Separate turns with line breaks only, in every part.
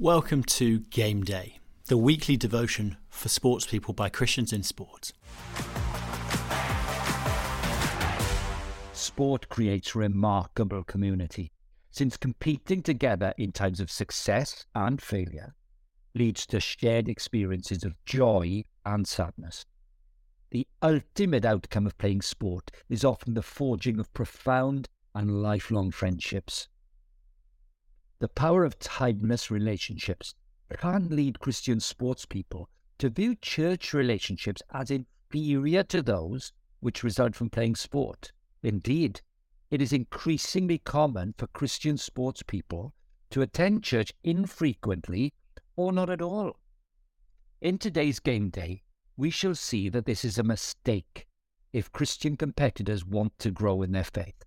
Welcome to Game Day, the weekly devotion for sports people by Christians in sport.
Sport creates remarkable community, since competing together in times of success and failure leads to shared experiences of joy and sadness. The ultimate outcome of playing sport is often the forging of profound and lifelong friendships. The power of timeless relationships can lead Christian sports people to view church relationships as inferior to those which result from playing sport. Indeed, it is increasingly common for Christian sports people to attend church infrequently or not at all. In today's game day, we shall see that this is a mistake if Christian competitors want to grow in their faith.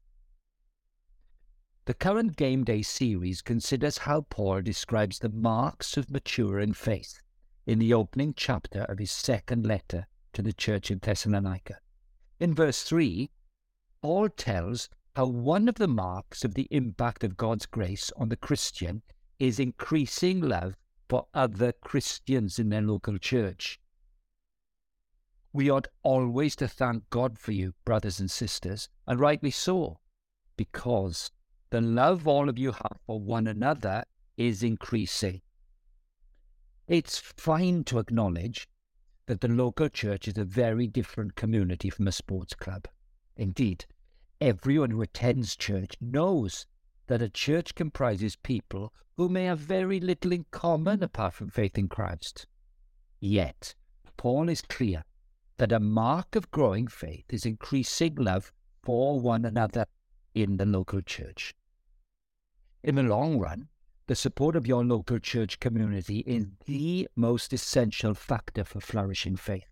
The current Game Day series considers how Paul describes the marks of maturing faith in the opening chapter of his second letter to the church in Thessalonica. In verse 3, Paul tells how one of the marks of the impact of God's grace on the Christian is increasing love for other Christians in their local church. We ought always to thank God for you, brothers and sisters, and rightly so, because the love all of you have for one another is increasing. It's fine to acknowledge that the local church is a very different community from a sports club. Indeed, everyone who attends church knows that a church comprises people who may have very little in common apart from faith in Christ. Yet, Paul is clear that a mark of growing faith is increasing love for one another in the local church. In the long run, the support of your local church community is the most essential factor for flourishing faith.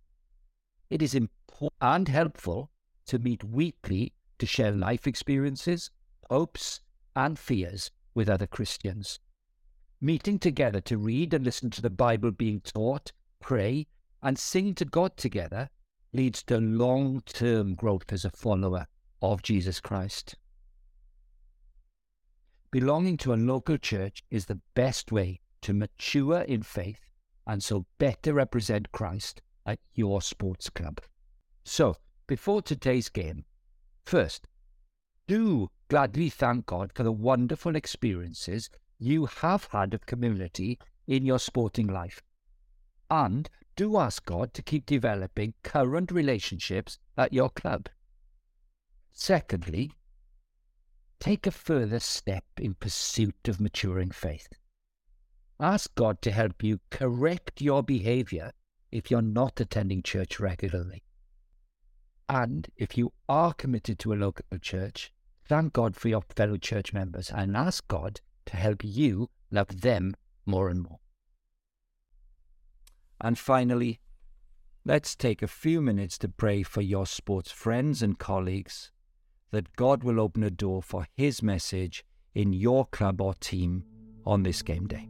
It is important and helpful to meet weekly to share life experiences, hopes, and fears with other Christians. Meeting together to read and listen to the Bible being taught, pray, and sing to God together leads to long term growth as a follower of Jesus Christ. Belonging to a local church is the best way to mature in faith and so better represent Christ at your sports club. So, before today's game, first, do gladly thank God for the wonderful experiences you have had of community in your sporting life. And do ask God to keep developing current relationships at your club. Secondly, take a further step in pursuit of maturing faith. Ask God to help you correct your behavior if you're not attending church regularly. And if you are committed to a local church, thank God for your fellow church members and ask God to help you love them more and more. And finally, let's take a few minutes to pray for your sports friends and colleagues that God will open a door for His message in your club or team on this game day.